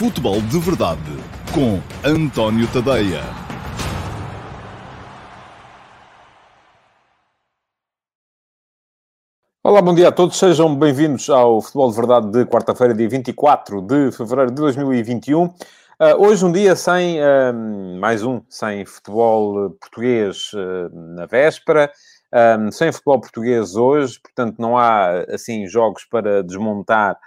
Futebol de Verdade com António Tadeia. Olá, bom dia a todos. Sejam bem-vindos ao Futebol de Verdade de quarta-feira, dia 24 de fevereiro de 2021. Uh, hoje um dia sem, uh, mais um, sem futebol português uh, na véspera, sem futebol português hoje, portanto não há, assim, jogos para desmontar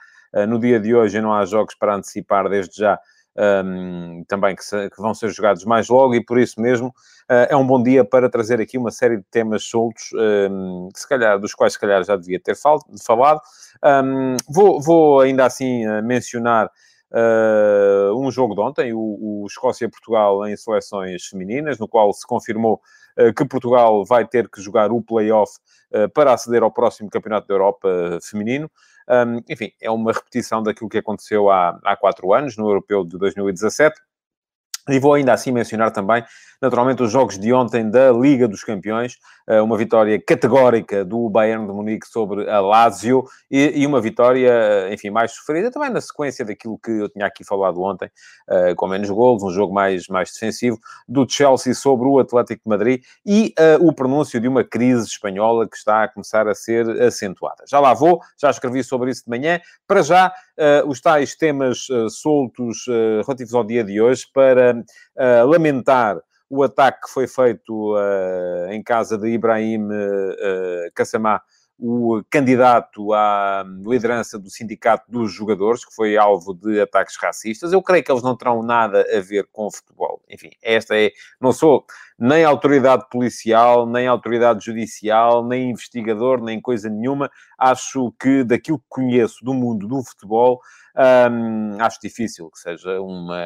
no dia de hoje não há jogos para antecipar desde já um, também que, se, que, vão ser jogados mais logo e por isso mesmo uh, é um bom dia para trazer aqui uma série de temas soltos, um, que se calhar, dos quais se calhar já devia ter fal falado. Um, vou, vou, ainda assim uh, mencionar uh, um jogo de ontem, o, o Escócia-Portugal em seleções femininas, no qual se confirmou que Portugal vai ter que jogar o play-off para aceder ao próximo Campeonato da Europa feminino. Um, enfim, é uma repetição daquilo que aconteceu há, há quatro anos, no Europeu de 2017. E vou ainda assim mencionar também, naturalmente, os jogos de ontem da Liga dos Campeões, eh, uma vitória categórica do Bayern de Munique sobre a Lazio e, uma vitória, eh, enfim, mais sofrida também na sequência daquilo que eu tinha aqui falado ontem, eh, com menos golos, um jogo mais, mais defensivo, do Chelsea sobre o Atlético de Madrid e uh, o pronúncio de uma crise espanhola que está a começar a ser acentuada. Já lá vou, já escrevi sobre isso de manhã. Para já, uh, os tais temas uh, soltos relativos ao dia de hoje para lamentar o ataque que foi feito em casa de Ibrahim uh, Kassamá, o candidato à liderança do sindicato dos jogadores, que foi alvo de ataques racistas. Eu creio que eles não terão nada a ver com o futebol. Enfim, esta é. Não sou nem autoridade policial, nem autoridade judicial, nem investigador, nem coisa nenhuma. Acho que daquilo que conheço do mundo do futebol, hum, acho difícil que seja uma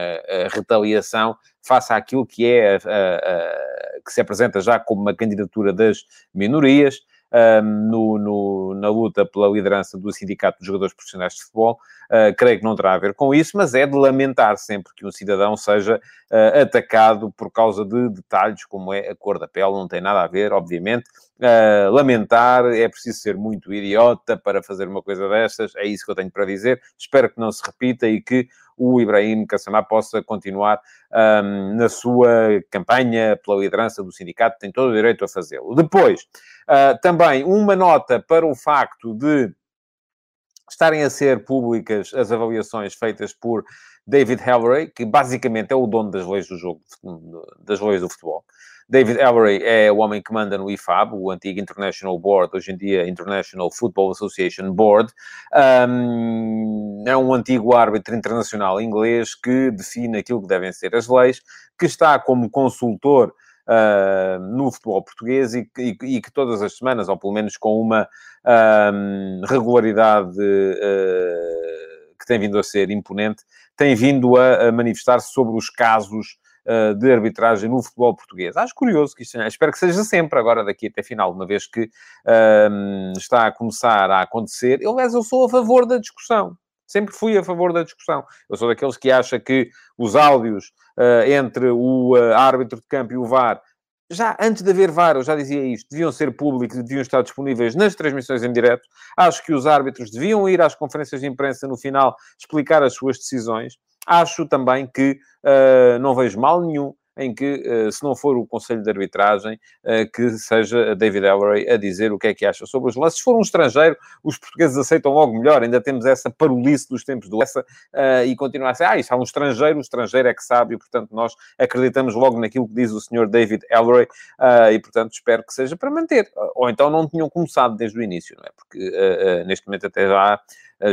retaliação face àquilo que é a, a, a, que se apresenta já como uma candidatura das minorias um, no, no, na luta pela liderança do Sindicato dos Jogadores Profissionais de Futebol. Uh, creio que não terá a ver com isso, mas é de lamentar sempre que um cidadão seja uh, atacado por causa de detalhes como é a cor da pele, não tem nada a ver, obviamente. Uh, lamentar, é preciso ser muito idiota para fazer uma coisa destas, é isso que eu tenho para dizer. Espero que não se repita e que o Ibrahim Kassamá possa continuar um, na sua campanha pela liderança do sindicato, tem todo o direito a fazê-lo. Depois, uh, também uma nota para o facto de estarem a ser públicas as avaliações feitas por David Halleray, que basicamente é o dono das leis do jogo, das leis do futebol. David Ellery é o homem que manda no IFAB, o antigo International Board, hoje em dia International Football Association Board. Um, é um antigo árbitro internacional inglês que define aquilo que devem ser as leis, que está como consultor Uh, no futebol português e, e, e, que todas as semanas, ou pelo menos com uma um, regularidade uh, que tem vindo a ser imponente, tem vindo a, a manifestar-se sobre os casos de arbitragem no futebol português. Acho curioso que isto, espero que seja sempre agora daqui até final, uma vez que está a começar a acontecer. Eu, aliás, eu sou a favor da discussão. Sempre fui a favor da discussão. Eu sou daqueles que acha que os áudios uh, entre o uh, árbitro de campo e o VAR, já antes de haver VAR, eu já dizia isto, deviam ser públicos deviam estar disponíveis nas transmissões em direto. Acho que os árbitros deviam ir às conferências de imprensa no final explicar as suas decisões. Acho também que uh, não vejo mal nenhum em que, eh, se não for o Conselho de Arbitragem, eh, que seja David Ellery a dizer o que é que acha sobre os lances. Se for um estrangeiro, os portugueses aceitam logo melhor. Ainda temos essa parolice dos tempos do essa e continuar a ser, ah, isso há um estrangeiro, o estrangeiro é que sabe, e portanto nós acreditamos logo naquilo que diz o senhor David Ellery e portanto espero que seja para manter. Ou então não tinham começado desde o início, não é? Porque neste momento até já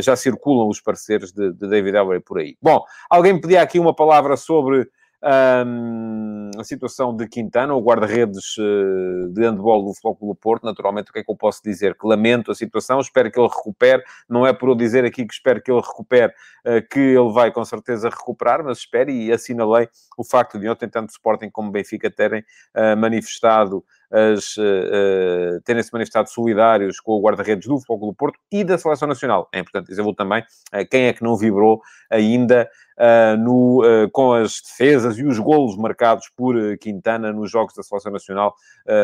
já circulam os pareceres de, de David Ellery por aí. Bom, alguém pedia aqui uma palavra sobre um, a situação de Quintana, o guarda-redes uh, de handball do Futebol do Porto, naturalmente, o que é que eu posso dizer? Que lamento a situação, espero que ele recupere. Não é por eu dizer aqui que espero que ele recupere, uh, que ele vai com certeza recuperar, mas espero e assinalei o facto de ontem tanto Sporting como Benfica terem uh, manifestado as, uh, terem-se manifestado solidários com o guarda-redes do Futebol do Porto e da Seleção Nacional. É importante dizer também uh, quem é que não vibrou ainda uh, no, com as defesas e os golos marcados por Quintana nos Jogos da Seleção Nacional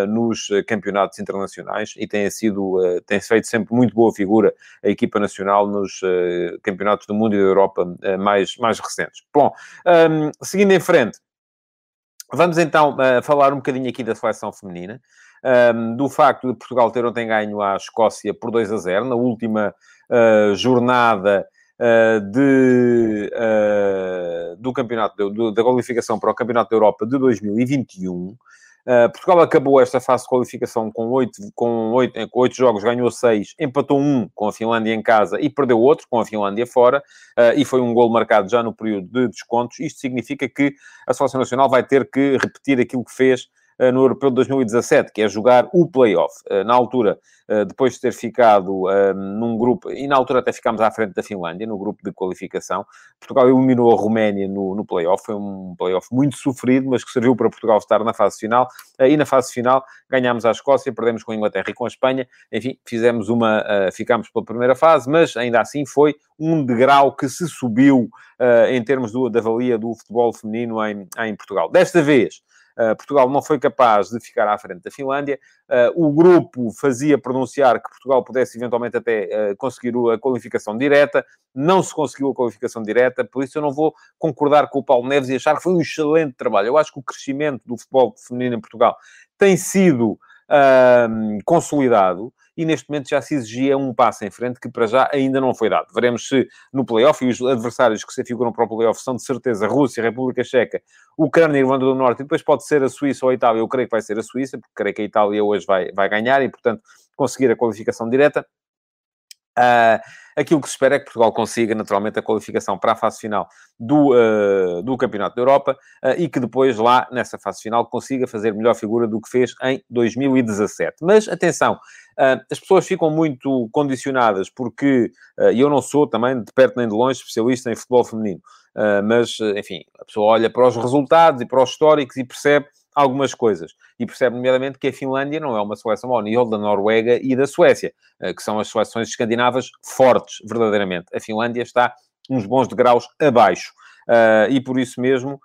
nos campeonatos internacionais e tem sido, tem feito sempre muito boa figura a equipa nacional nos campeonatos do mundo e da Europa mais, mais recentes. Bom, um, seguindo em frente, vamos então falar um bocadinho aqui da seleção feminina. Um, do facto de Portugal ter ontem ganho à Escócia por 2 a 0 na última uh, jornada uh, de, uh, do campeonato, do, da qualificação para o Campeonato da Europa de 2021. Uh, Portugal acabou esta fase de qualificação com oito, com, oito, com oito jogos, ganhou seis, empatou um com a Finlândia em casa e perdeu outro com a Finlândia fora, uh, e foi um gol marcado já no período de descontos. Isto significa que a Seleção Nacional vai ter que repetir aquilo que fez no Europeu de 2017, que é jogar o play-off. na altura, eh, depois de ter ficado num grupo, e na altura até ficámos à frente da Finlândia, no grupo de qualificação. Portugal eliminou a Roménia no, no play-off, foi um play-off muito sofrido, mas que serviu para Portugal estar na fase final. Eh, e na fase final ganhámos a Escócia, perdemos com a Inglaterra e com a Espanha. Enfim, fizemos uma, ficámos pela primeira fase, mas ainda assim foi um degrau que se subiu em termos do, da valia do futebol feminino em, em Portugal. Desta vez, Portugal não foi capaz de ficar à frente da Finlândia. Uh, o grupo fazia pronunciar que Portugal pudesse eventualmente até uh, conseguir a qualificação direta. Não se conseguiu a qualificação direta, por isso eu não vou concordar com o Paulo Neves e achar que foi um excelente trabalho. Eu acho que o crescimento do futebol feminino em Portugal tem sido consolidado e neste momento já se exigia um passo em frente que para já ainda não foi dado. Veremos se no playoff, e os adversários que se figuram para o playoff são de certeza Rússia, República Checa, Ucrânia, Irlanda do Norte, e depois pode ser a Suíça ou a Itália, eu creio que vai ser a Suíça, porque creio que a Itália hoje vai, vai ganhar e, portanto, conseguir a qualificação direta. Uh, aquilo que se espera é que Portugal consiga, naturalmente, a qualificação para a fase final do, uh, do Campeonato da Europa uh, e que depois, lá nessa fase final, consiga fazer melhor figura do que fez em 2017. Mas, atenção, as pessoas ficam muito condicionadas porque, eu não sou também, de perto nem de longe, especialista em futebol feminino, mas, enfim, a pessoa olha para os resultados e para os históricos e percebe algumas coisas. E percebe, nomeadamente, que a Finlândia não é uma seleção ao nível da Noruega e da Suécia, eh, que são as seleções escandinavas fortes, verdadeiramente. A Finlândia está uns bons degraus abaixo. Uh, e por isso mesmo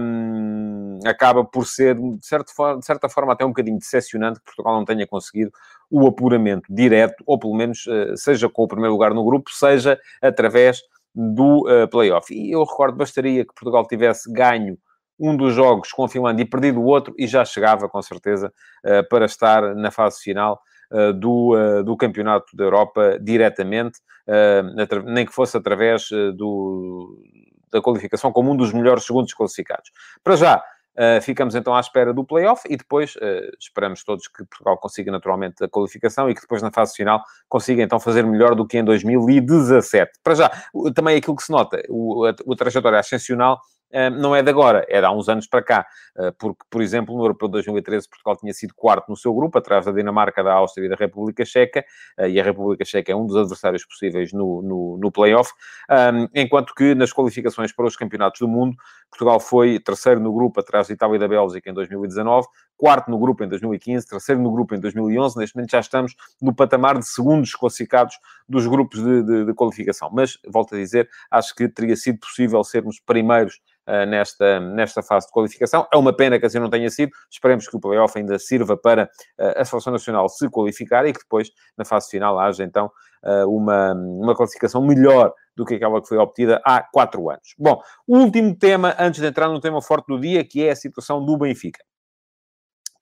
um, acaba por ser, de certa, forma, de certa forma, até um bocadinho decepcionante que Portugal não tenha conseguido o apuramento direto, ou pelo menos uh, seja com o primeiro lugar no grupo, seja através do uh, play-off. E eu recordo, bastaria que Portugal tivesse ganho um dos jogos com a Finlândia e perdido o outro, e já chegava, com certeza, eh, para estar na fase final eh, do, eh, do Campeonato da Europa diretamente, nem que fosse através do, da qualificação como um dos melhores segundos classificados. Para já, Uh, ficamos então à espera do play-off e depois uh, esperamos todos que Portugal consiga naturalmente a qualificação e que depois na fase final consiga então fazer melhor do que em 2017. Para já, também aquilo que se nota, o, a, a trajetória ascensional não é de agora, é de há uns anos para cá. Ah, porque, por exemplo, no Europeu de 2013, Portugal tinha sido quarto no seu grupo, atrás da Dinamarca, da Áustria e da República Checa, ah, e a República Checa é um dos adversários possíveis no, no, no play-off, enquanto que nas qualificações para os campeonatos do mundo, Portugal foi terceiro no grupo, atrás da Itália e da Bélgica em 2019, quarto no grupo em 2015, terceiro no grupo em 2011, neste momento já estamos no patamar de segundos classificados dos grupos de, de, de qualificação. Mas, volto a dizer, acho que teria sido possível sermos primeiros uh, nesta, nesta fase de qualificação. É uma pena que assim não tenha sido. Esperemos que o playoff ainda sirva para uh, a Seleção Nacional se qualificar e que depois, na fase final, haja então uh, uma, uma classificação melhor do que aquela que foi obtida há quatro anos. Bom, último tema, antes de entrar no tema forte do dia, que é a situação do Benfica.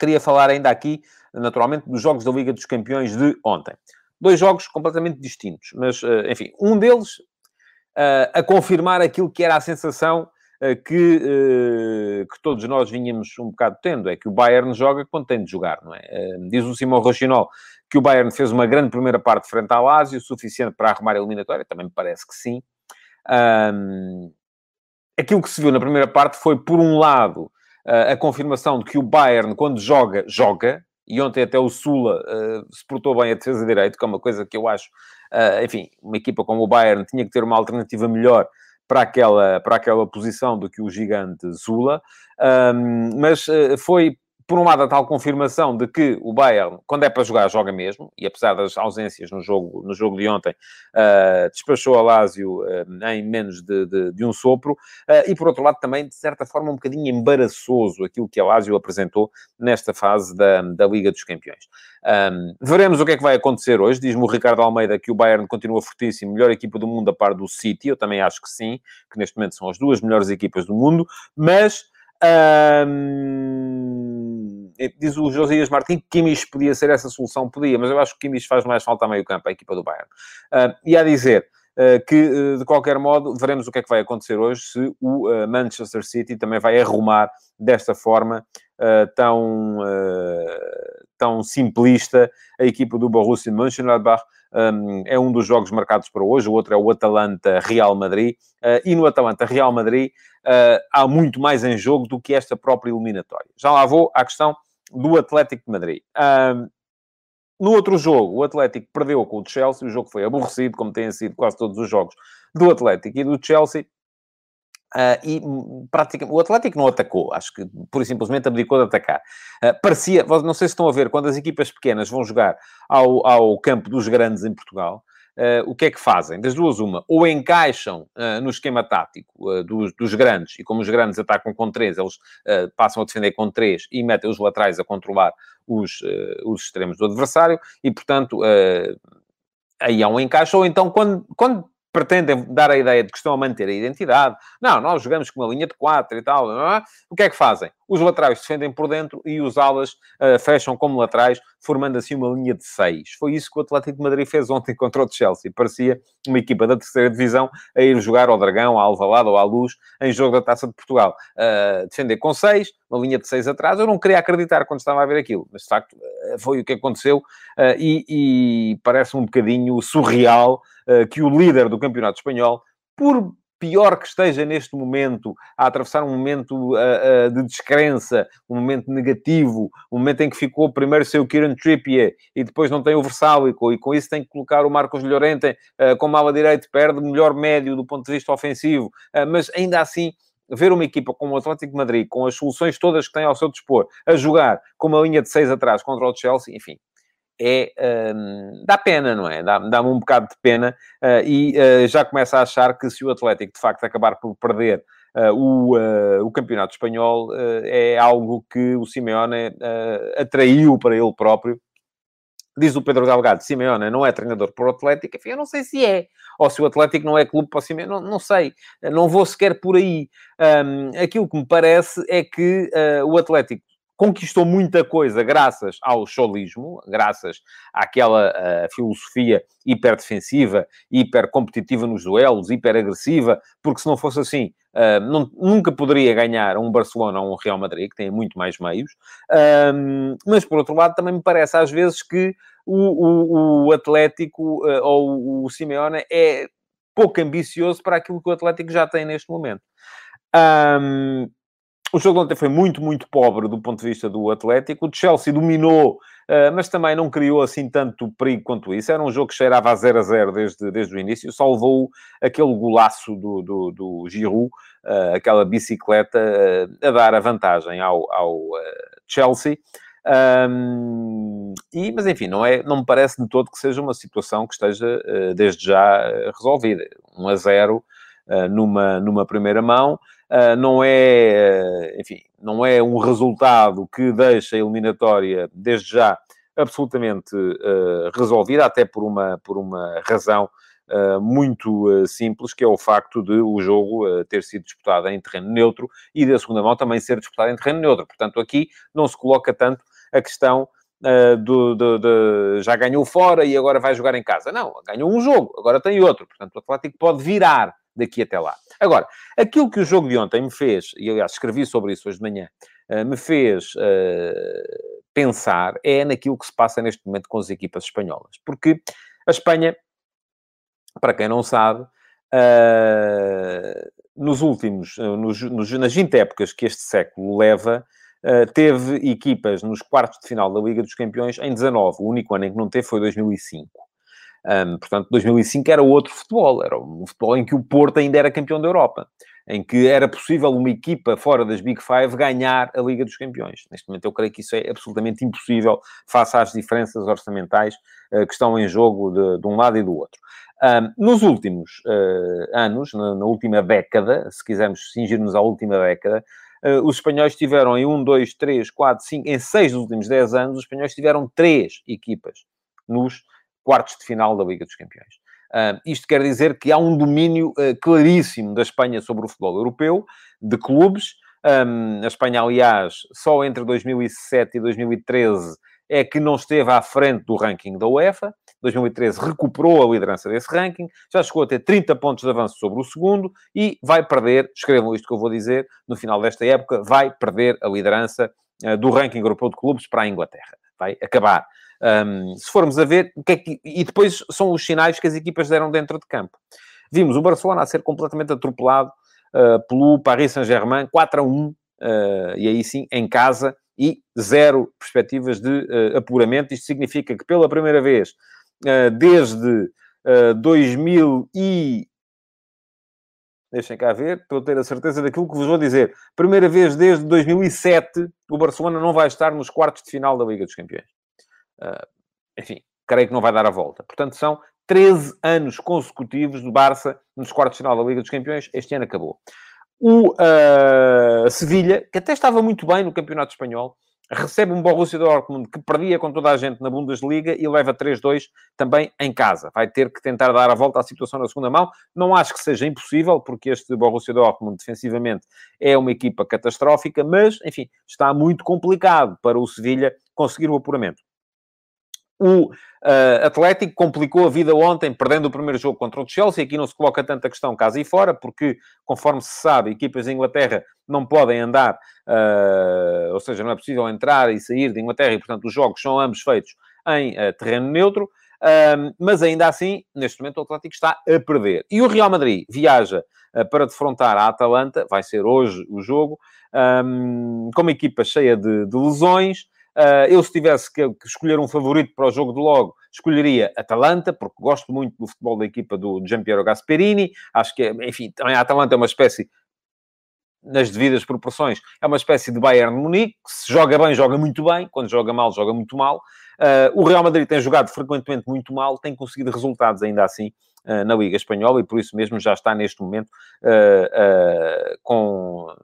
Queria falar ainda aqui, naturalmente, dos jogos da Liga dos Campeões de ontem. Dois jogos completamente distintos, mas, enfim, um deles a confirmar aquilo que era a sensação eh, que, eh, que todos nós vinhamos um bocado tendo, é que o Bayern joga quando tem de jogar, não é? Eh, diz o Simão Rochinol que o Bayern fez uma grande primeira parte frente ao Lazio, o suficiente para arrumar a eliminatória, também me parece que sim. Um, aquilo que se viu na primeira parte foi, por um lado, a confirmação de que o Bayern, quando joga, joga, e ontem até o Sula uh, se portou bem a defesa de direito, que é uma coisa que eu acho, uh, enfim, uma equipa como o Bayern tinha que ter uma alternativa melhor para aquela, para aquela posição do que o gigante Zula, um, mas uh, foi por um lado, a tal confirmação de que o Bayern, quando é para jogar, joga mesmo, e apesar das ausências no jogo, no jogo de ontem, uh, despachou a Lazio uh, em menos de, de, de um sopro, uh, e por outro lado, também, de certa forma, um bocadinho embaraçoso aquilo que a Lazio apresentou nesta fase da, da Liga dos Campeões. Um, veremos o que é que vai acontecer hoje. Diz-me o Ricardo Almeida que o Bayern continua fortíssimo, melhor equipa do mundo a par do City. Eu também acho que sim, que neste momento são as duas melhores equipas do mundo, mas. Um, diz o Josias Martins que Kimmich podia ser essa solução, podia, mas eu acho que Kimmich faz mais falta a meio campo, a equipa do Bayern. Uh, e a dizer, uh, que, uh, de qualquer modo, veremos o que é que vai acontecer hoje se o uh, Manchester City também vai arrumar desta forma tão, tão simplista a equipa do Borussia Mönchengladbach. Um, é um dos jogos marcados para hoje, o outro é o Atalanta-Real Madrid. e no Atalanta-Real Madrid há muito mais em jogo do que esta própria eliminatória. Já lá vou à questão do Atlético de Madrid. Um, no outro jogo, o Atlético perdeu com o Chelsea, o jogo foi aborrecido, como têm sido quase todos os jogos do Atlético e do Chelsea. Uh, e hum, praticamente o Atlético não atacou, acho que por simplesmente abdicou de atacar. Uh, parecia, não sei se estão a ver, quando as equipas pequenas vão jogar ao, ao campo dos grandes em Portugal, o que é que fazem? Das duas, uma, ou encaixam uh, no esquema tático uh, dos, dos, grandes, e como os grandes atacam com três, eles passam a defender com três e metem os laterais a controlar os, os extremos do adversário, e portanto aí há um encaixe, ou então quando, quando pretendem dar a ideia de que estão a manter a identidade. Não, nós jogamos com uma linha de 4 e tal. É? O que é que fazem? Os laterais defendem por dentro e os alas uh, fecham como laterais, formando assim uma linha de 6. Foi isso que o Atlético de Madrid fez ontem contra o Chelsea. Parecia uma equipa da terceira divisão a ir jogar ao Dragão, ao Alvalade ou à Luz em jogo da Taça de Portugal. Uh, defender com 6, uma linha de 6 atrás. Eu não queria acreditar quando estava a ver aquilo, mas de facto foi o que aconteceu uh, e, e parece um bocadinho surreal que o líder do Campeonato Espanhol, por pior que esteja neste momento, a atravessar um momento uh, uh, de descrença, um momento negativo, um momento em que ficou primeiro sem o Kieran Trippier e depois não tem o Versálico, e com isso tem que colocar o Marcos Llorente uh, como ala direito, perde melhor médio do ponto de vista ofensivo, mas ainda assim ver uma equipa como o Atlético de Madrid, com as soluções todas que tem ao seu dispor, a jogar com uma linha de seis atrás contra o Chelsea, enfim, é, um, dá pena, não é? Dá-me dá um bocado de pena uh, e uh, já começa a achar que se o Atlético, de facto, acabar por perder uh, o, o campeonato espanhol, é algo que o Simeone atraiu para ele próprio. Diz o Pedro Delgado, Simeone não é treinador para o Atlético, enfim, eu não sei se é. Ou se o Atlético não é clube para o Simeone, não, não sei. Não vou sequer por aí. Um, aquilo que me parece é que o Atlético conquistou muita coisa graças ao cholismo, graças àquela uh, filosofia hiperdefensiva, hipercompetitiva nos duelos, hiperagressiva, porque se não fosse assim, uh, não, nunca poderia ganhar um Barcelona ou um Real Madrid, que tem muito mais meios. Um, mas, por outro lado, também me parece às vezes que o, o, o Atlético uh, ou o Simeone é pouco ambicioso para aquilo que o Atlético já tem neste momento. Um, o jogo de ontem foi muito, muito pobre do ponto de vista do Atlético. O Chelsea dominou, uh, mas também não criou assim tanto perigo quanto isso. Era um jogo que cheirava a 0 a 0 desde, desde o início. Só levou aquele golaço do, do, do Giroud, uh, aquela bicicleta, uh, a dar a vantagem ao, ao Chelsea. Um, e, mas enfim, não, é, não me parece de todo que seja uma situação que esteja desde já resolvida. 1 a 0 numa, numa primeira mão. Uh, não é, enfim, não é um resultado que deixa a eliminatória, desde já, absolutamente uh, resolvida, até por uma, por uma razão uh, muito simples, que é o facto de o jogo ter sido disputado em terreno neutro e da segunda mão também ser disputado em terreno neutro. Portanto, aqui não se coloca tanto a questão Uh, do, do, do, já ganhou fora e agora vai jogar em casa. Não, ganhou um jogo, agora tem outro. Portanto, o Atlético pode virar daqui até lá. Agora, aquilo que o jogo de ontem me fez, e aliás escrevi sobre isso hoje de manhã, uh, me fez uh, pensar é naquilo que se passa neste momento com as equipas espanholas. Porque a Espanha, para quem não sabe, uh, nos últimos, nos, nos, nas 20 épocas que este século leva, teve equipas nos quartos de final da Liga dos Campeões em 19. O único ano em que não teve foi 2005. Um, portanto, 2005 era outro futebol, era um futebol em que o Porto ainda era campeão da Europa, em que era possível uma equipa fora das Big Five ganhar a Liga dos Campeões. Neste momento eu creio que isso é absolutamente impossível face às diferenças orçamentais uh, que estão em jogo de, de, um lado e do outro. Um, nos últimos uh, anos, na, na, última década, se quisermos cingir-nos à última década, uh, os espanhóis tiveram em 1, 2, 3, 4, 5, em 6 dos últimos 10 anos, os espanhóis tiveram 3 equipas nos quartos de final da Liga dos Campeões. Uh, isto quer dizer que há um domínio uh, claríssimo da Espanha sobre o futebol europeu, de clubes. Um, a Espanha, aliás, só entre 2007 e 2013 é que não esteve à frente do ranking da UEFA. 2013 recuperou a liderança desse ranking, já chegou a ter 30 pontos de avanço sobre o segundo e vai perder, escrevam isto que eu vou dizer, no final desta época, vai perder a liderança uh, do ranking europeu de clubes para a Inglaterra. Vai acabar. Um, se formos a ver, o que é que... e depois são os sinais que as equipas deram dentro de campo. Vimos o Barcelona a ser completamente atropelado uh, pelo Paris Saint-Germain, 4 a 1, uh, e aí sim, em casa, e zero perspectivas de uh, apuramento. Isto significa que pela primeira vez desde 2000 e... Deixem cá ver, para eu ter a certeza daquilo que vos vou dizer. Primeira vez desde 2007, o Barcelona não vai estar nos quartos de final da Liga dos Campeões. Uh, enfim, creio que não vai dar a volta. Portanto, são 13 anos consecutivos do Barça nos quartos de final da Liga dos Campeões. Este ano acabou. O uh, Sevilha, que até estava muito bem no Campeonato Espanhol, recebe um Borussia Dortmund que perdia com toda a gente na Bundesliga e leva 3-2 também em casa. Vai ter que tentar dar a volta à situação na segunda mão. Não acho que seja impossível, porque este Borussia Dortmund defensivamente é uma equipa catastrófica, mas, enfim, está muito complicado para o Sevilha conseguir o apuramento. O uh, Atlético complicou a vida ontem, perdendo o primeiro jogo contra o Chelsea. Aqui não se coloca tanta questão casa e fora, porque, conforme se sabe, equipas de Inglaterra não podem andar, uh, ou seja, não é possível entrar e sair de Inglaterra, e, portanto, os jogos são ambos feitos em uh, terreno neutro. mas ainda assim, neste momento, o Atlético está a perder. E o Real Madrid viaja para defrontar a Atalanta, vai ser hoje o jogo, um, com uma equipa cheia de, de lesões. Uh, eu, se tivesse que, escolher um favorito para o jogo de logo, escolheria Atalanta, porque gosto muito do futebol da equipa do Giampiero Gasperini. Acho que, enfim, também a Atalanta é uma espécie, nas devidas proporções, é uma espécie de Bayern de Munique. Se joga bem, joga muito bem. Quando joga mal, joga muito mal. Uh, o Real Madrid tem jogado frequentemente muito mal, tem conseguido resultados ainda assim uh, na Liga Espanhola e por isso mesmo já está neste momento com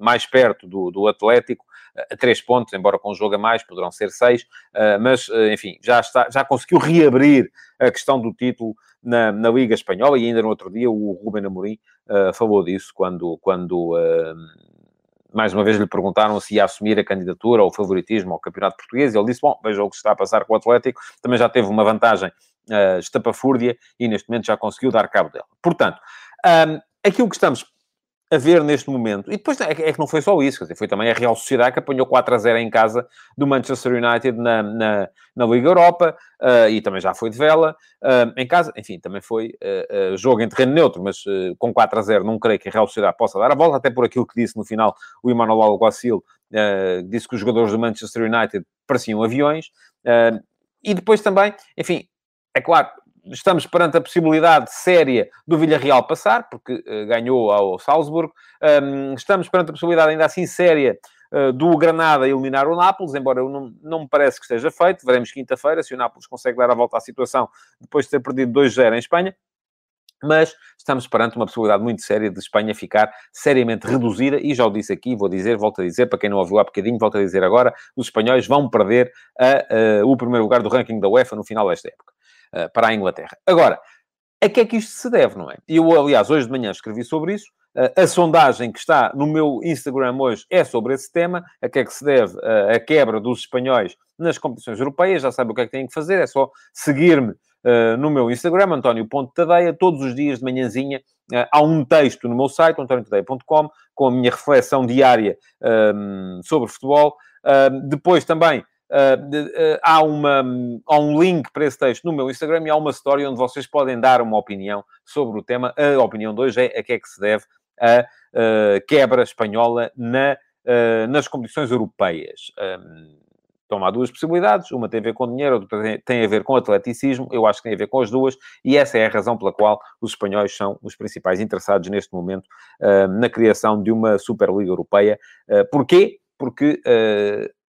mais perto do, do Atlético a três pontos, embora com um jogo a mais, poderão ser seis, eh, mas, eh, enfim, já, está, já conseguiu reabrir a questão do título na, na Liga Espanhola e ainda no outro dia o Ruben Amorim uh, falou disso quando, quando mais uma vez lhe perguntaram se ia assumir a candidatura ou favoritismo ao Campeonato Português ele disse, bom, veja o que está a passar com o Atlético, também já teve uma vantagem uh, estapafúrdia e neste momento já conseguiu dar cabo dela. Portanto, um, aquilo que estamos a ver neste momento. E depois é, é que não foi só isso, quer dizer, foi também a Real Sociedade que apanhou 4 a 0 em casa do Manchester United na, na, na Liga Europa uh, e também já foi de vela uh, em casa. Enfim, também foi uh, jogo em terreno neutro, mas com 4 a 0 não creio que a Real Sociedade possa dar a volta, até por aquilo que disse no final o Emmanuel Alguacil, disse que os jogadores do Manchester United pareciam aviões. e depois também, enfim, é claro, estamos perante a possibilidade séria do Villarreal passar, porque uh, ganhou ao Salzburgo. Estamos perante a possibilidade ainda assim séria uh, do Granada eliminar o Nápoles, embora não, não me parece que esteja feito. Veremos quinta-feira se o Nápoles consegue dar a volta à situação depois de ter perdido 2-0 em Espanha. Mas estamos perante uma possibilidade muito séria de Espanha ficar seriamente reduzida, e já o disse aqui, vou dizer, volto a dizer, para quem não ouviu há bocadinho, volto a dizer agora, os espanhóis vão perder a, a, o primeiro lugar do ranking da UEFA no final desta época. Eh, para a Inglaterra. Agora, a que é que isto se deve, não é? Eu, aliás, hoje de manhã escrevi sobre isso. Uh, a sondagem que está no meu Instagram hoje é sobre esse tema. A que é que se deve uh, a quebra dos espanhóis nas competições europeias? Já sabe o que é que têm que fazer. É só seguir-me no meu Instagram, António.tadeia. Todos os dias de manhãzinha há um texto no meu site, antoniotadeia.com, com a minha reflexão diária sobre futebol. depois também há, uma, há um link para esse texto no meu Instagram e há uma story onde vocês podem dar uma opinião sobre o tema. A opinião de hoje é a que é que se deve a uh, quebra espanhola na, nas competições europeias. Então há duas possibilidades, uma tem a ver com dinheiro, outra tem a ver com atleticismo, eu acho que tem a ver com as duas, e essa é a razão pela qual os espanhóis são os principais interessados neste momento na criação de uma Superliga Europeia. Porquê? Porque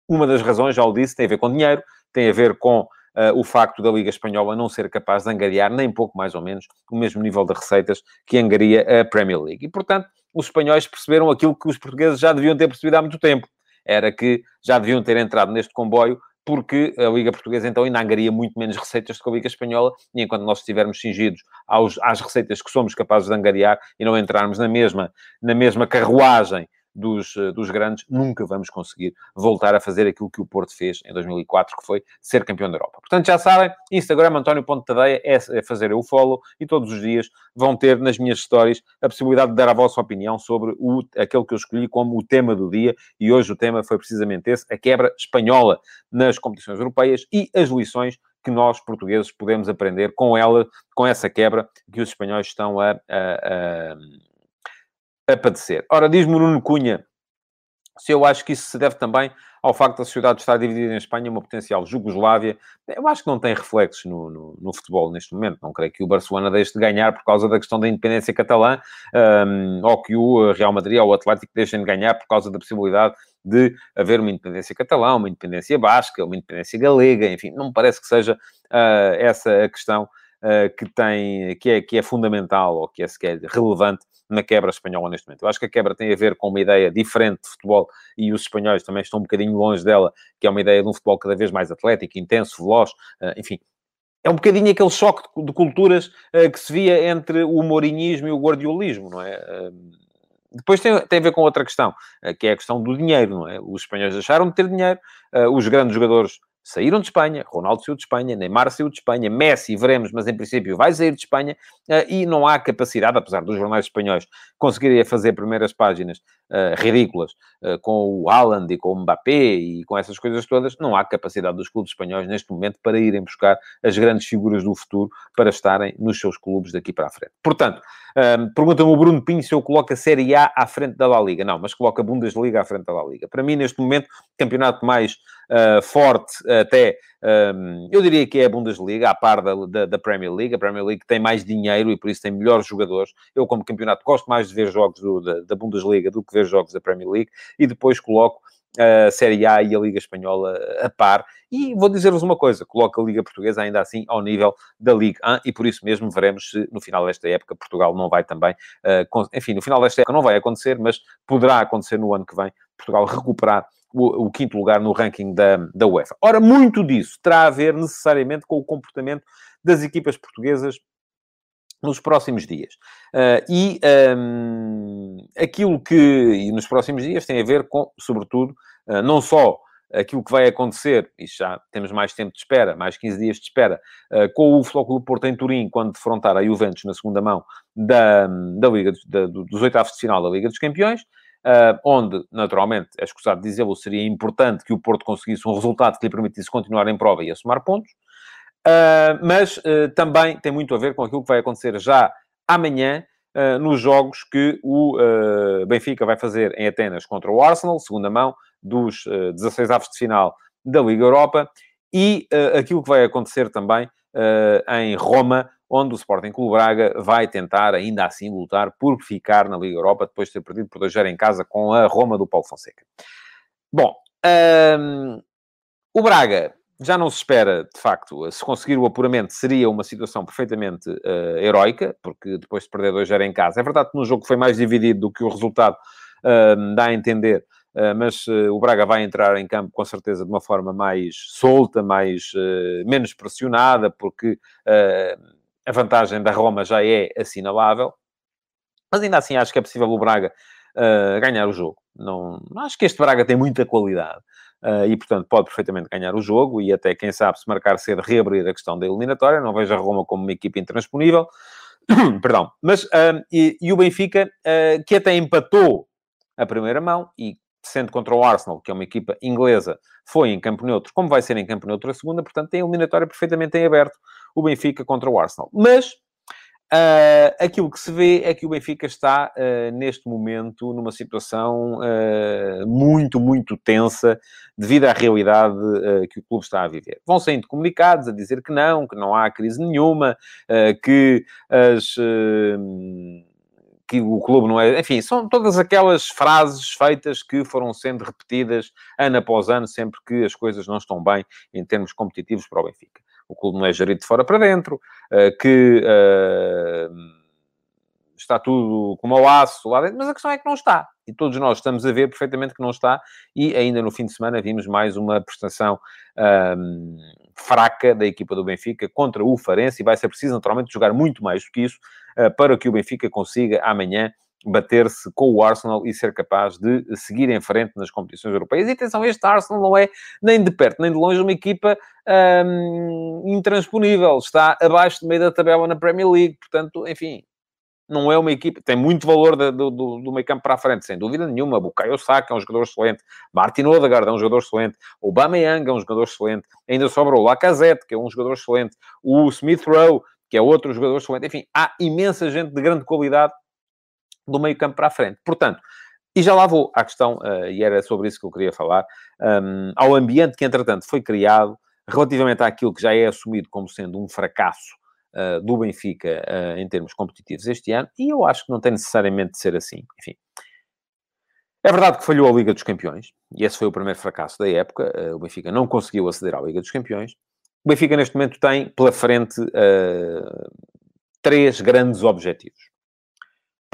uma das razões, já o disse, tem a ver com dinheiro, tem a ver com Uh, o facto da Liga Espanhola não ser capaz de angariar, nem pouco mais ou menos, o mesmo nível de receitas que angaria a Premier League. E, portanto, os espanhóis perceberam aquilo que os portugueses já deviam ter percebido há muito tempo era que já deviam ter entrado neste comboio porque a Liga Portuguesa então ainda angaria muito menos receitas do que a Liga Espanhola, e enquanto nós estivermos cingidos aos, às receitas que somos capazes de angariar e não entrarmos na mesma, na mesma carruagem dos, eh, dos grandes, nunca vamos conseguir voltar a fazer aquilo que o Porto fez em 2004, que foi ser campeão da Europa. Portanto, já sabem, Instagram António Ponte Tadeia é, é fazer o follow e todos os dias vão ter nas minhas stories a possibilidade de dar a vossa opinião sobre o, aquele que eu escolhi como o tema do dia e hoje o tema foi precisamente esse, a quebra espanhola nas competições europeias e as lições que nós, portugueses, podemos aprender com ela, com essa quebra que os espanhóis estão a, a, a a padecer. Ora, diz-me Nuno Cunha se eu acho que isso se deve também ao facto da sociedade estar dividida em Espanha, uma potencial Jugoslávia. Eu acho que não tem reflexos no, no, no, futebol neste momento. Não creio que o Barcelona deixe de ganhar por causa da questão da independência catalã, um, ou que o Real Madrid ou o Atlético deixem de ganhar por causa da possibilidade de haver uma independência catalã, uma independência basca, uma independência galega, enfim, não me parece que seja uh, essa a questão que tem, que é, que é fundamental ou que é sequer relevante na quebra espanhola neste momento. Eu acho que a quebra tem a ver com uma ideia diferente de futebol e os espanhóis também estão um bocadinho longe dela, que é uma ideia de um futebol cada vez mais atlético, intenso, veloz, eh, enfim. É um bocadinho aquele choque de culturas eh, que se via entre o mourinhismo e o guardiolismo, não é? Eh, depois tem, tem a ver com outra questão, que é a questão do dinheiro, não é? Os espanhóis deixaram de ter dinheiro, os grandes jogadores saíram de Espanha, Ronaldo saiu de Espanha, Neymar saiu de Espanha, Messi, veremos, mas em princípio vai sair de Espanha, uh, e não há capacidade, apesar dos jornais espanhóis conseguirem fazer primeiras páginas uh, ridículas uh, com o Haaland e com o Mbappé e com essas coisas todas, não há capacidade dos clubes espanhóis neste momento para irem buscar as grandes figuras do futuro para estarem nos seus clubes daqui para a frente. Portanto, pergunta-me o Bruno Pinho se eu coloco a Série A à frente da La Liga. Não, mas coloco a Bundesliga à frente da La Liga. Para mim, neste momento, campeonato mais forte até, um, eu diria que é a Bundesliga, à par da, da, da, Premier League. A Premier League tem mais dinheiro e por isso tem melhores jogadores. Eu, como campeonato, gosto mais de ver jogos do, da, da, Bundesliga do que ver jogos da Premier League. E depois coloco a Série A e a Liga Espanhola a par. E vou dizer-vos uma coisa, coloco a Liga Portuguesa ainda assim ao nível da Liga 1 e por isso mesmo veremos se no final desta época Portugal não vai também, uh, enfim, no final desta época não vai acontecer, mas poderá acontecer no ano que vem, Portugal recuperar o, o, quinto lugar no ranking da, da UEFA. Ora, muito disso terá a ver necessariamente com o comportamento das equipas portuguesas nos próximos dias. Uh, e um, aquilo que nos próximos dias tem a ver com, sobretudo, uh, não só aquilo que vai acontecer, e já temos mais tempo de espera, mais 15 dias de espera, uh, com o Flóculo Porto em Turim, quando defrontar a Juventus na segunda mão da, da Liga da, dos oitavos de final da Liga dos Campeões, uh, onde, naturalmente, é escusado dizê-lo, seria importante que o Porto conseguisse um resultado que lhe permitisse continuar em prova e a pontos, uh, mas uh, também tem muito a ver com aquilo que vai acontecer já amanhã, nos jogos que o Benfica vai fazer em Atenas contra o Arsenal, segunda mão dos uh, 16 avos de final da Liga Europa, e aquilo que vai acontecer também em Roma, onde o Sporting Clube Braga vai tentar, ainda assim, lutar por ficar na Liga Europa, depois de ter perdido por 2 em casa com a Roma do Paulo Fonseca. Bom, o Braga já não se espera, de facto, se conseguir o apuramento seria uma situação perfeitamente uh, heroica, porque depois de perder 2 em casa, é verdade que no jogo foi mais dividido do que o resultado uh, dá a entender, uh, mas o Braga vai entrar em campo com certeza de uma forma mais solta, mais, menos pressionada, porque a vantagem da Roma já é assinalável, mas ainda assim acho que é possível o Braga ganhar o jogo. Não, acho que este Braga tem muita qualidade uh, e, portanto, pode perfeitamente ganhar o jogo e até, quem sabe, se marcar cedo, reabrir a questão da eliminatória. Não vejo a Roma como uma equipe intransponível. Perdão. Mas, uh, e, e, o Benfica, que até empatou a primeira mão e sendo contra o Arsenal, que é uma equipa inglesa, foi em campo neutro, como vai ser em campo neutro a segunda, portanto tem a eliminatória perfeitamente em aberto, o Benfica contra o Arsenal. Mas Uh, aquilo que se vê é que o Benfica está, uh, neste momento, numa situação uh, muito, muito tensa devido à realidade que o clube está a viver. Vão saindo comunicados a dizer que não, que não há crise nenhuma, que as que o clube não é. Enfim, são todas aquelas frases feitas que foram sendo repetidas ano após ano, sempre que as coisas não estão bem em termos competitivos para o Benfica o clube não é gerido de fora para dentro, eh, que eh, está tudo como ao aço lá dentro, mas a questão é que não está. E todos nós estamos a ver perfeitamente que não está, e ainda no fim de semana vimos mais uma prestação ehm, fraca da equipa do Benfica contra o Farense, e vai ser preciso naturalmente jogar muito mais do que isso uh, para que o Benfica consiga amanhã bater-se com o Arsenal e ser capaz de seguir em frente nas competições europeias. E atenção, este Arsenal não é nem de perto nem de longe uma equipa hum, intransponível. Está abaixo do meio da tabela na Premier League. Portanto, enfim, não é uma equipa... Tem muito valor do, do, do meio campo para a frente, sem dúvida nenhuma. Bukayo Saka é um jogador excelente. Martin Odegaard é um jogador excelente. O Bameyang é um jogador excelente. Ainda sobra o Lacazette, que é um jogador excelente. O Smith Rowe, que é outro jogador excelente. Enfim, há imensa gente de grande qualidade do meio campo para a frente. Portanto, e já lá vou à questão, uh, e era sobre isso que eu queria falar, um, ao ambiente que, entretanto, foi criado relativamente àquilo que já é assumido como sendo um fracasso uh, do Benfica uh, em termos competitivos este ano, e eu acho que não tem necessariamente de ser assim. Enfim. É verdade que falhou a Liga dos Campeões, e esse foi o primeiro fracasso da época. o Benfica não conseguiu aceder à Liga dos Campeões. O Benfica, neste momento, tem pela frente três grandes objetivos.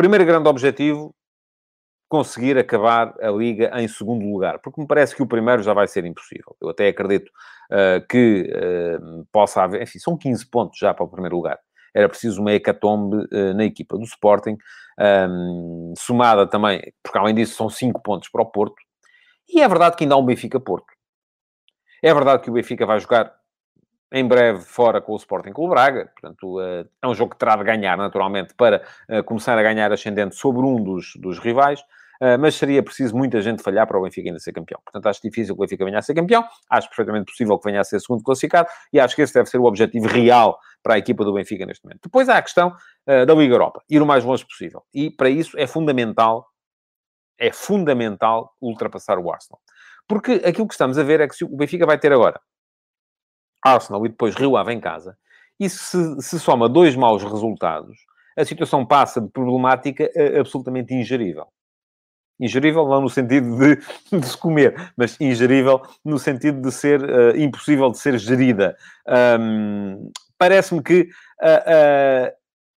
Primeiro grande objetivo, conseguir acabar a Liga em segundo lugar, porque me parece que o primeiro já vai ser impossível. Eu até acredito uh, que uh, possa haver, enfim, são 15 pontos já para o primeiro lugar. Era preciso uma hecatombe uh, na equipa do Sporting, um, somada também, porque além disso são 5 pontos para o Porto, e é verdade que ainda há um Benfica-Porto. É verdade que o Benfica vai jogar em breve fora com o Sporting Clube Braga. Portanto, eh, é um jogo que terá de ganhar, naturalmente, para eh, começar a ganhar ascendente sobre um dos, dos rivais. Eh, mas seria preciso muita gente falhar para o Benfica ainda ser campeão. Portanto, acho difícil que o Benfica venha a ser campeão. Acho perfeitamente possível que venha a ser segundo classificado. E acho que esse deve ser o objetivo real para a equipa do Benfica neste momento. Depois há a questão da Liga Europa. Ir o mais longe possível. E para isso é fundamental, é fundamental ultrapassar o Arsenal. Porque aquilo que estamos a ver é que o Benfica vai ter agora Arsenal e depois Rio Ave em casa, e se, se soma dois maus resultados, a situação passa de problemática a absolutamente ingerível. Ingerível não no sentido de, de, se comer, mas ingerível no sentido de ser uh, impossível de ser gerida. Um, Parece-me que uh, uh,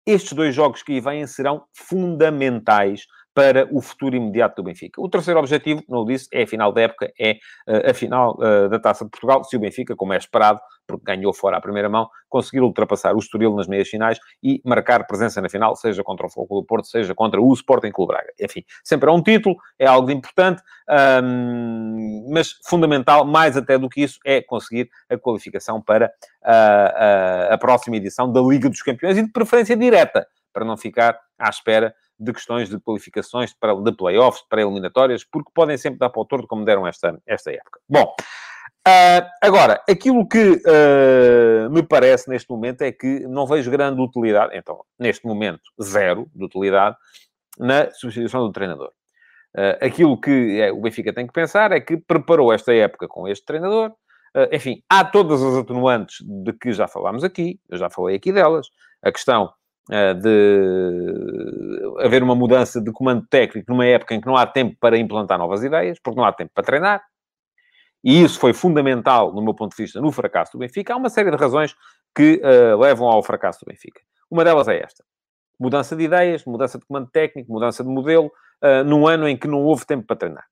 estes dois jogos que aí vêm serão fundamentais para o futuro imediato do Benfica. O terceiro objetivo, não o disse, é a final da época, é a final da Taça de Portugal, se o Benfica, como é esperado, porque ganhou fora à primeira mão, conseguir ultrapassar o Estoril nas meias finais e marcar presença na final, seja contra o Foco do Porto, seja contra o Sporting Clube Braga. Enfim, sempre é um título, é algo importante, um, mas fundamental, mais até do que isso, é conseguir a qualificação para uh, a próxima edição da Liga dos Campeões e de preferência direta, para não ficar à espera de questões de qualificações de playoffs, para eliminatórias, porque podem sempre dar para o torto como deram esta, esta época. Bom, uh, agora, aquilo que uh, me parece neste momento é que não vejo grande utilidade, então, neste momento, zero de utilidade, na substituição do treinador. Uh, aquilo que é, o Benfica tem que pensar é que preparou esta época com este treinador. Enfim, há todas as atenuantes de que já falámos aqui, eu já falei aqui delas. A questão de haver uma mudança de comando técnico numa época em que não há tempo para implantar novas ideias, porque não há tempo para treinar. E isso foi fundamental, no meu ponto de vista, no fracasso do Benfica. Há uma série de razões que uh, levam ao fracasso do Benfica. Uma delas é esta. Mudança de ideias, mudança de comando técnico, mudança de modelo, uh, num ano em que não houve tempo para treinar.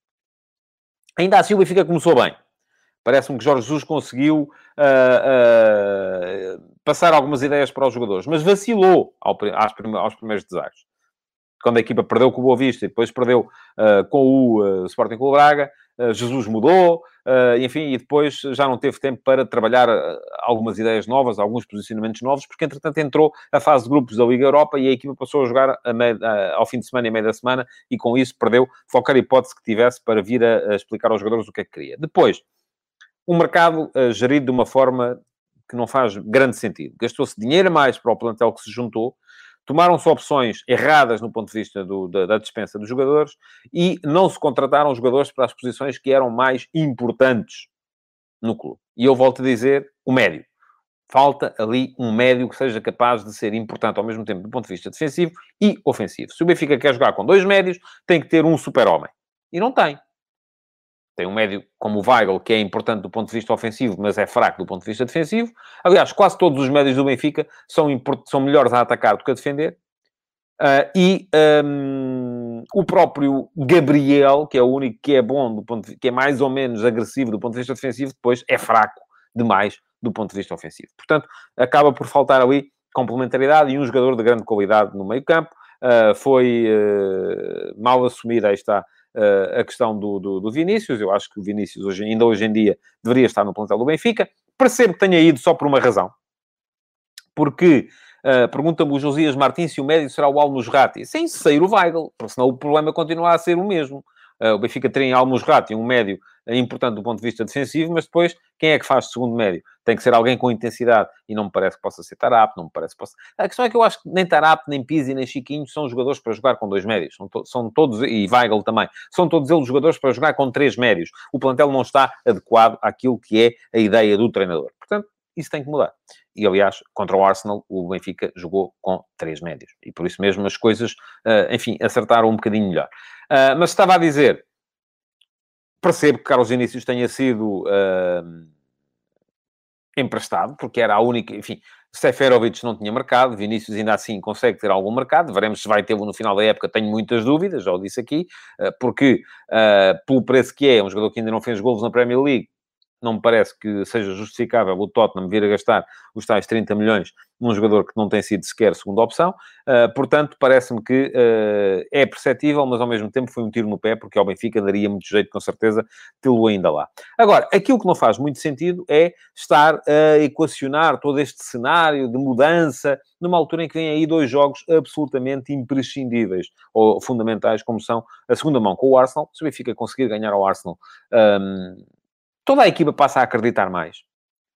Ainda assim, o Benfica começou bem. Parece-me que Jorge Jesus conseguiu uh, uh, passar algumas ideias para os jogadores, mas vacilou ao, aos primeiros desafios. Quando a equipa perdeu com o Boa Vista e depois perdeu uh, com o Sporting Clube Braga, Jesus mudou, enfim, e depois já não teve tempo para trabalhar algumas ideias novas, alguns posicionamentos novos, porque entretanto entrou a fase de grupos da Liga Europa e a equipa passou a jogar a meio, ao fim de semana e a meio da semana e com isso perdeu qualquer hipótese que tivesse para vir a, a explicar aos jogadores o que é que queria. Depois, um mercado uh, gerido de uma forma que não faz grande sentido. Gastou-se dinheiro a mais para o plantel que se juntou, tomaram-se opções erradas no ponto de vista do, da, da, dispensa dos jogadores e não se contrataram jogadores para as posições que eram mais importantes no clube. E eu volto a dizer, o médio. Falta ali um médio que seja capaz de ser importante ao mesmo tempo do ponto de vista defensivo e ofensivo. Se o Benfica quer jogar com dois médios, tem que ter um super-homem. E não tem. Tem um médio como o Weigl, que é importante do ponto de vista ofensivo, mas é fraco do ponto de vista defensivo. Aliás, quase todos os médios do Benfica são, são melhores a atacar do que a defender. Uh, e um, o próprio Gabriel, que é o único que é bom, do ponto de, que é mais ou menos agressivo do ponto de vista defensivo, depois é fraco demais do ponto de vista ofensivo. Portanto, acaba por faltar ali complementaridade e um jogador de grande qualidade no meio campo. Uh, foi uh, mal assumida, aí está, uh, a questão do, do, do, Vinícius. Eu acho que o Vinícius, hoje, ainda hoje em dia, deveria estar no plantel do Benfica. Percebo que tenha ido só por uma razão. Porque Uh, Pergunta-me o Josias Martins se o médio será o Almusrati. Sem sair o Weigl, senão o problema continua a ser o mesmo. Uh, o Benfica tem Almusrati, um médio importante do ponto de vista defensivo, mas depois, quem é que faz segundo médio? Tem que ser alguém com intensidade, e não me parece que possa ser Tarap, não me parece que possa... A questão é que eu acho que nem Tarap, nem Pizzi, nem Chiquinho são jogadores para jogar com dois médios. São, to são todos, e Weigl também, são todos eles jogadores para jogar com três médios. O plantel não está adequado àquilo que é a ideia do treinador. Portanto, isso tem que mudar. E, aliás, contra o Arsenal, o Benfica jogou com três médios. E por isso mesmo as coisas, uh, enfim, acertaram um bocadinho melhor. Uh, mas estava a dizer, percebo que Carlos Vinícius tenha sido uh, emprestado, porque era a única, enfim, Seferovic não tinha mercado, Vinícius ainda assim consegue ter algum mercado, veremos se vai ter no final da época, tenho muitas dúvidas, já o disse aqui, porque pelo preço que é, um jogador que ainda não fez golos na Premier League, não me parece que seja justificável o Tottenham vir a gastar os tais 30 milhões num jogador que não tem sido sequer segunda opção. Uh, portanto, parece-me que uh, é perceptível, mas ao mesmo tempo foi um tiro no pé, porque ao Benfica daria muito jeito, com certeza, tê-lo ainda lá. Agora, aquilo que não faz muito sentido é estar a equacionar todo este cenário de mudança numa altura em que vem aí dois jogos absolutamente imprescindíveis ou fundamentais, como são a segunda mão com o Arsenal. Se o Benfica conseguir ganhar ao Arsenal. Um, toda a equipa passa a acreditar mais.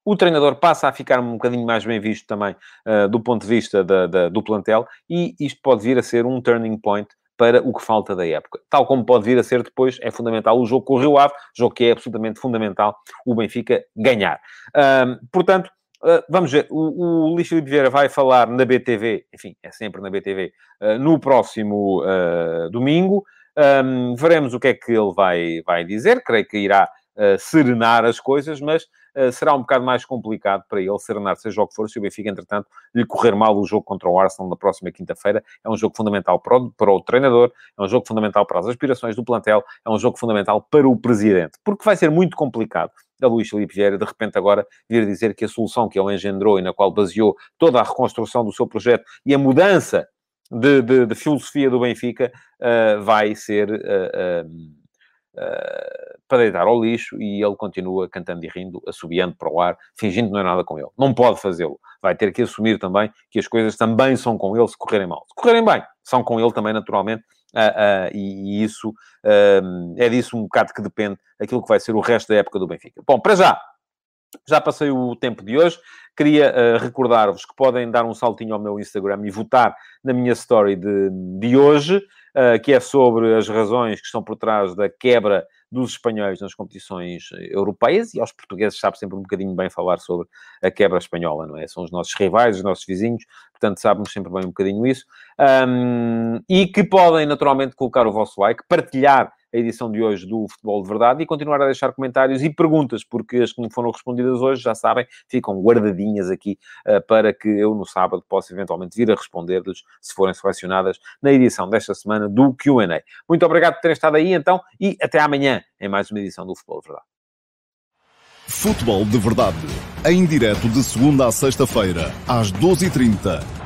O treinador passa a ficar um bocadinho mais bem visto também uh, do ponto de vista da, da, do plantel e isto pode vir a ser um turning point para o que falta da época. Tal como pode vir a ser depois, é fundamental o jogo com o Rio Ave, jogo que é absolutamente fundamental o Benfica ganhar. portanto, uh, vamos ver, o, o Luís Filipe Vieira vai falar na BTV, enfim, é sempre na BTV, uh, ah, no próximo domingo. Um, veremos o que é que ele vai, vai dizer, creio que irá serenar as coisas, mas uh, será um bocado mais complicado para ele serenar, seja o que for, se o Benfica, entretanto, lhe correr mal o jogo contra o Arsenal na próxima quinta-feira. É um jogo fundamental para o, para o treinador, é um jogo fundamental para as aspirações do plantel, é um jogo fundamental para o presidente, porque vai ser muito complicado a Luís Filipe Vieira, de repente agora vir dizer que a solução que ele engendrou e na qual baseou toda a reconstrução do seu projeto e a mudança de, de, de filosofia do Benfica uh, vai ser uh, uh, uh, para deitar ao lixo e ele continua cantando e rindo, assobiando para o ar, fingindo que não é nada com ele. Não pode fazê-lo. Vai ter que assumir também que as coisas também são com ele se correrem mal. Se correrem bem, são com ele também, naturalmente, uh, uh, e, e, isso é disso um bocado que depende aquilo que vai ser o resto da época do Benfica. Bom, para já, já passei o tempo de hoje. Queria uh, recordar-vos que podem dar um saltinho ao meu Instagram e votar na minha story de, de hoje, uh, que é sobre as razões que estão por trás da quebra dos espanhóis nas competições europeias e aos portugueses sabe sempre um bocadinho bem falar sobre a quebra espanhola, não é? São os nossos rivais, os nossos vizinhos, portanto sabemos sempre bem um bocadinho isso. Um, e que podem naturalmente colocar o vosso like, partilhar a edição de hoje do Futebol de Verdade e continuar a deixar comentários e perguntas, porque as que não foram respondidas hoje, já sabem, ficam guardadinhas aqui uh, para que eu no sábado possa eventualmente vir a responder-lhes se forem selecionadas na edição desta semana do QA. Muito obrigado por terem estado aí então e até amanhã em mais uma edição do Futebol de Verdade. Futebol de Verdade, em direto de segunda a sexta-feira, às 12h30